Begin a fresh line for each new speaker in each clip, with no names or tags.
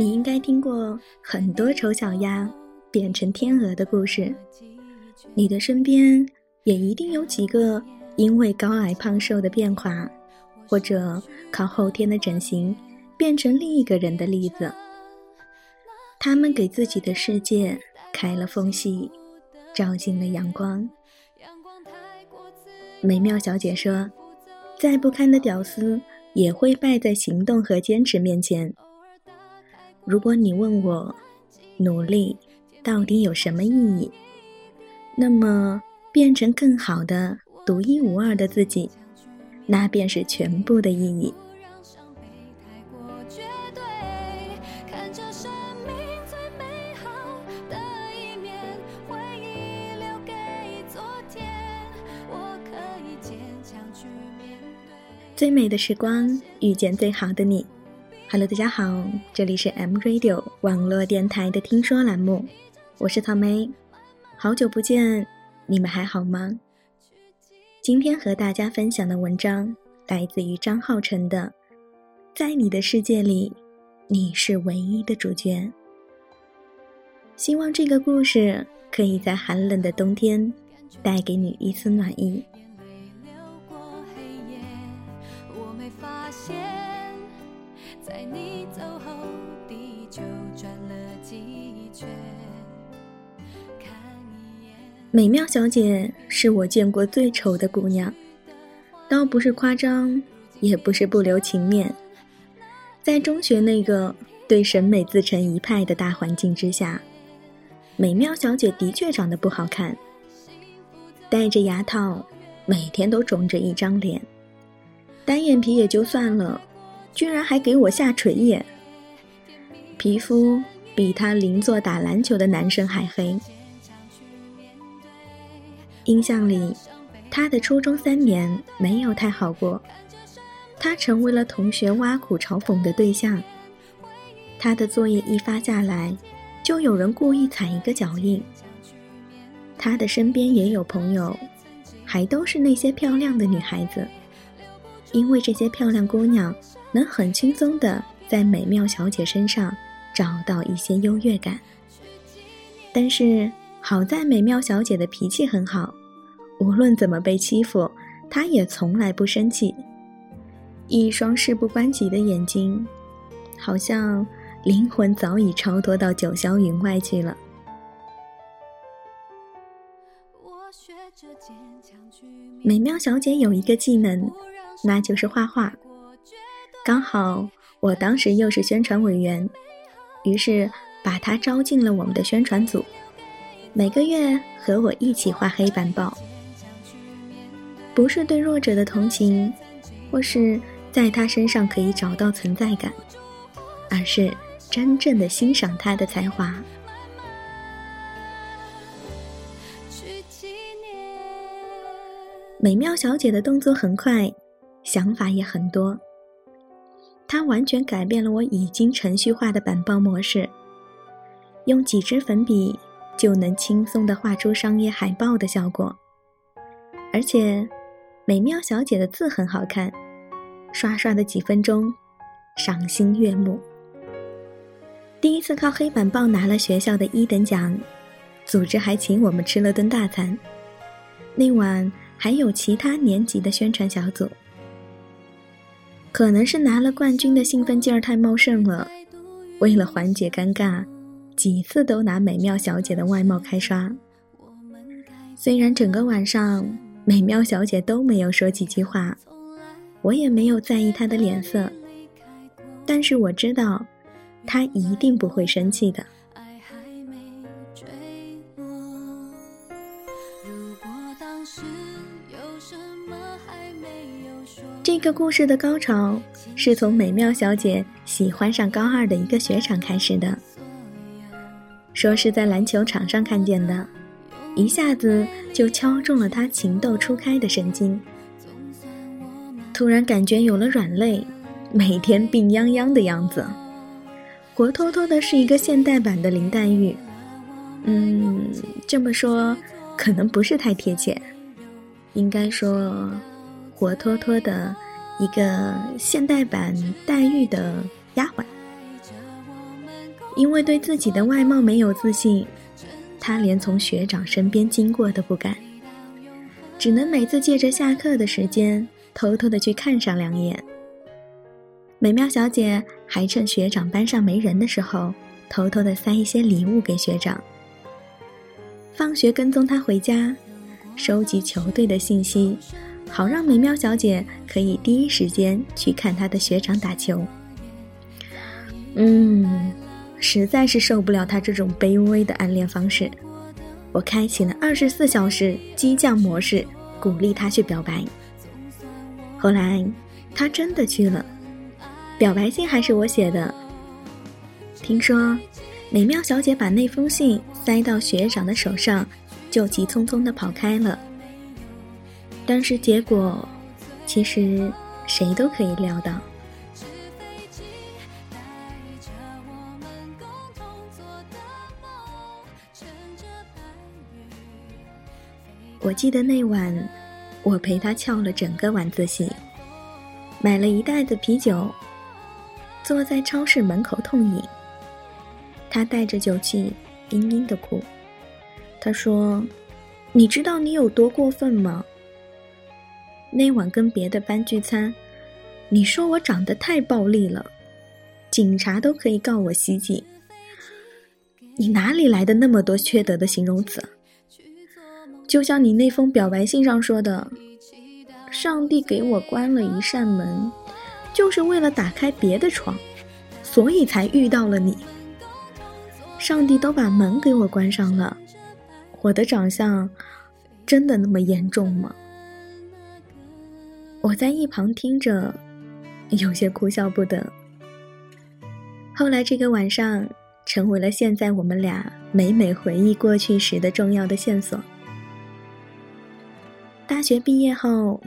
你应该听过很多丑小鸭变成天鹅的故事，你的身边也一定有几个因为高矮胖瘦的变化，或者靠后天的整形变成另一个人的例子。他们给自己的世界开了缝隙，照进了阳光。美妙小姐说：“再不堪的屌丝也会败在行动和坚持面前。”如果你问我，努力到底有什么意义？那么，变成更好的、独一无二的自己，那便是全部的意义。最美的时光，遇见最好的你。Hello，大家好，这里是 M Radio 网络电台的听说栏目，我是草莓，好久不见，你们还好吗？今天和大家分享的文章来自于张浩辰的《在你的世界里，你是唯一的主角》。希望这个故事可以在寒冷的冬天带给你一丝暖意。美妙小姐是我见过最丑的姑娘，倒不是夸张，也不是不留情面。在中学那个对审美自成一派的大环境之下，美妙小姐的确长得不好看，戴着牙套，每天都肿着一张脸，单眼皮也就算了，居然还给我下垂眼，皮肤比她邻座打篮球的男生还黑。印象里，他的初中三年没有太好过，他成为了同学挖苦嘲讽的对象。他的作业一发下来，就有人故意踩一个脚印。他的身边也有朋友，还都是那些漂亮的女孩子，因为这些漂亮姑娘能很轻松的在美妙小姐身上找到一些优越感。但是好在美妙小姐的脾气很好。无论怎么被欺负，她也从来不生气。一双事不关己的眼睛，好像灵魂早已超脱到九霄云外去了。美妙小姐有一个技能，那就是画画。刚好我当时又是宣传委员，于是把她招进了我们的宣传组，每个月和我一起画黑板报。不是对弱者的同情，或是在他身上可以找到存在感，而是真正的欣赏他的才华。美妙小姐的动作很快，想法也很多。它完全改变了我已经程序化的板报模式，用几支粉笔就能轻松的画出商业海报的效果，而且。美妙小姐的字很好看，刷刷的几分钟，赏心悦目。第一次靠黑板报拿了学校的一等奖，组织还请我们吃了顿大餐。那晚还有其他年级的宣传小组。可能是拿了冠军的兴奋劲儿太茂盛了，为了缓解尴尬，几次都拿美妙小姐的外貌开刷。虽然整个晚上。美妙小姐都没有说几句话，我也没有在意她的脸色，但是我知道，她一定不会生气的。这个故事的高潮是从美妙小姐喜欢上高二的一个学长开始的，说是在篮球场上看见的。一下子就敲中了他情窦初开的神经，突然感觉有了软肋，每天病殃殃的样子，活脱脱的是一个现代版的林黛玉。嗯，这么说可能不是太贴切，应该说，活脱脱的一个现代版黛玉的丫鬟。因为对自己的外貌没有自信，她连从学长身边经过都不敢，只能每次借着下课的时间偷偷的去看上两眼。美妙小姐还趁学长班上没人的时候，偷偷的塞一些礼物给学长。放学跟踪他回家，收集球队的信息，好让美妙小姐可以第一时间去看她的学长打球。嗯，实在是受不了他这种卑微的暗恋方式，我开启了二十四小时激将模式，鼓励他去表白。后来，他真的去了。表白信还是我写的。听说，美妙小姐把那封信塞到学长的手上，就急匆匆的跑开了。但是结果，其实谁都可以料到。我记得那晚，我陪他翘了整个晚自习，买了一袋子啤酒。坐在超市门口痛饮，他带着酒气，嘤嘤的哭。他说：“你知道你有多过分吗？那晚跟别的班聚餐，你说我长得太暴力了，警察都可以告我袭警。你哪里来的那么多缺德的形容词？就像你那封表白信上说的，上帝给我关了一扇门。”就是为了打开别的窗，所以才遇到了你。上帝都把门给我关上了，我的长相真的那么严重吗？我在一旁听着，有些哭笑不得。后来这个晚上成为了现在我们俩每每回忆过去时的重要的线索。大学毕业后，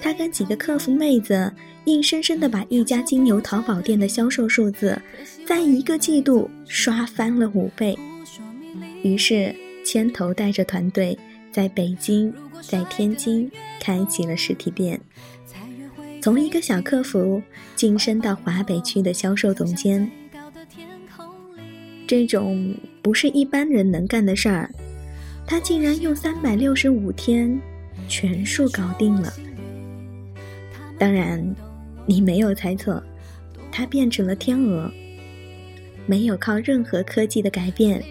他跟几个客服妹子。硬生生的把一家金牛淘宝店的销售数字，在一个季度刷翻了五倍。于是牵头带着团队，在北京、在天津开启了实体店，从一个小客服晋升到华北区的销售总监。这种不是一般人能干的事儿，他竟然用三百六十五天全数搞定了。当然。你没有猜错，他变成了天鹅。没有靠任何科技的改变，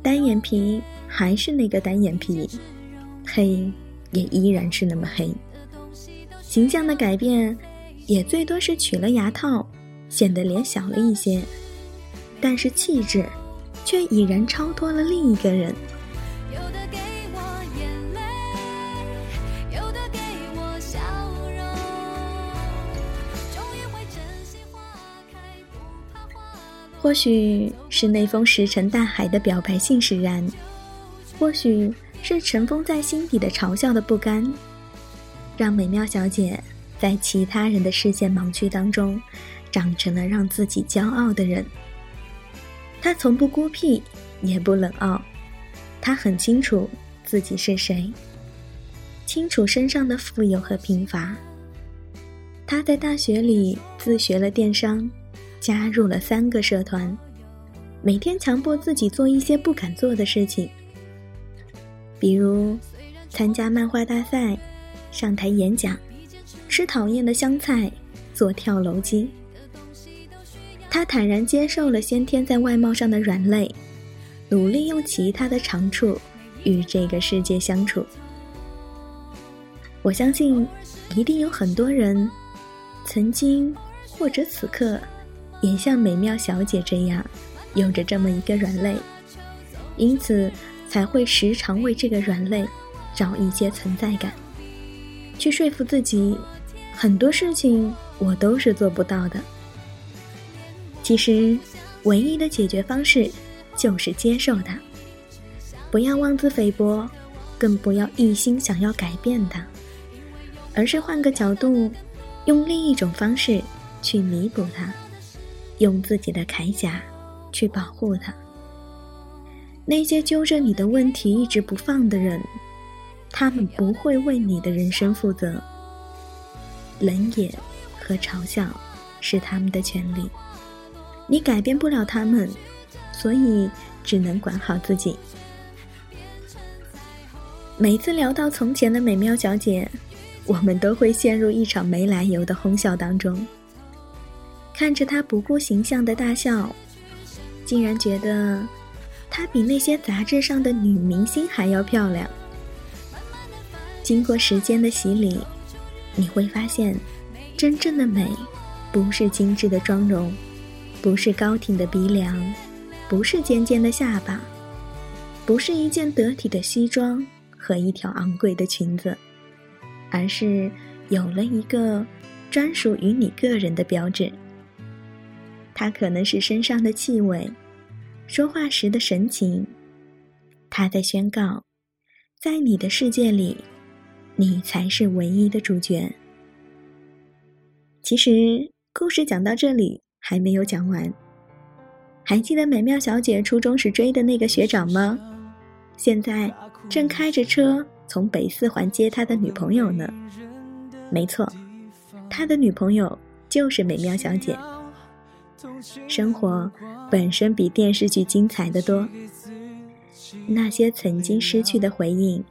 单眼皮还是那个单眼皮，黑也依然是那么黑。形象的改变，也最多是取了牙套，显得脸小了一些，但是气质，却已然超脱了另一个人。或许是那封石沉大海的表白信使然，或许是尘封在心底的嘲笑的不甘，让美妙小姐在其他人的视线盲区当中，长成了让自己骄傲的人。她从不孤僻，也不冷傲，她很清楚自己是谁，清楚身上的富有和贫乏。她在大学里自学了电商。加入了三个社团，每天强迫自己做一些不敢做的事情，比如参加漫画大赛、上台演讲、吃讨厌的香菜、做跳楼机。他坦然接受了先天在外貌上的软肋，努力用其他的长处与这个世界相处。我相信，一定有很多人，曾经或者此刻。也像美妙小姐这样，有着这么一个软肋，因此才会时常为这个软肋找一些存在感，去说服自己，很多事情我都是做不到的。其实，唯一的解决方式就是接受它，不要妄自菲薄，更不要一心想要改变它，而是换个角度，用另一种方式去弥补它。用自己的铠甲去保护它。那些揪着你的问题一直不放的人，他们不会为你的人生负责。冷眼和嘲笑是他们的权利，你改变不了他们，所以只能管好自己。每次聊到从前的美妙小姐，我们都会陷入一场没来由的哄笑当中。看着她不顾形象的大笑，竟然觉得她比那些杂志上的女明星还要漂亮。经过时间的洗礼，你会发现，真正的美，不是精致的妆容，不是高挺的鼻梁，不是尖尖的下巴，不是一件得体的西装。和一条昂贵的裙子，而是有了一个专属于你个人的标志。它可能是身上的气味，说话时的神情。他在宣告，在你的世界里，你才是唯一的主角。其实，故事讲到这里还没有讲完。还记得美妙小姐初中时追的那个学长吗？现在。正开着车从北四环接他的女朋友呢，没错，他的女朋友就是美妙小姐。生活本身比电视剧精彩的多，那些曾经失去的回应，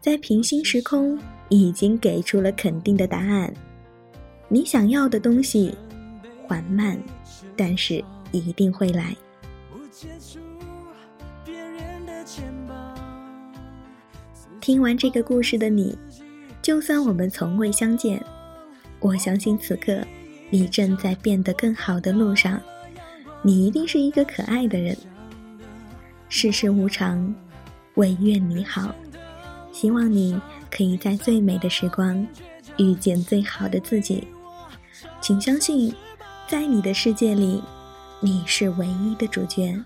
在平行时空已经给出了肯定的答案。你想要的东西，缓慢，但是一定会来。听完这个故事的你，就算我们从未相见，我相信此刻你正在变得更好的路上。你一定是一个可爱的人。世事无常，唯愿你好。希望你可以在最美的时光遇见最好的自己。请相信，在你的世界里，你是唯一的主角。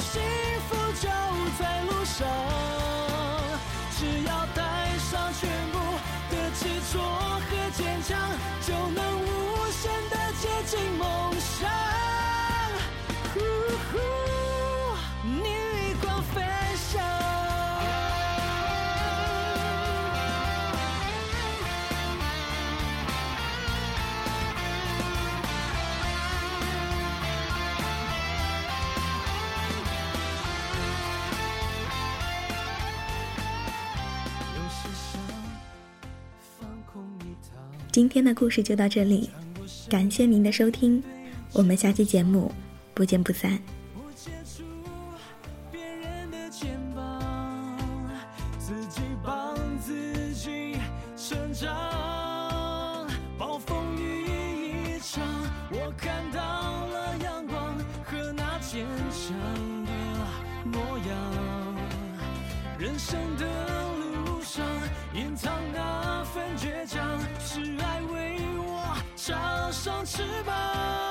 幸福就在路上，今天的故事就到这里，感谢您的收听，我们下期节目不见不散。人生的翅膀。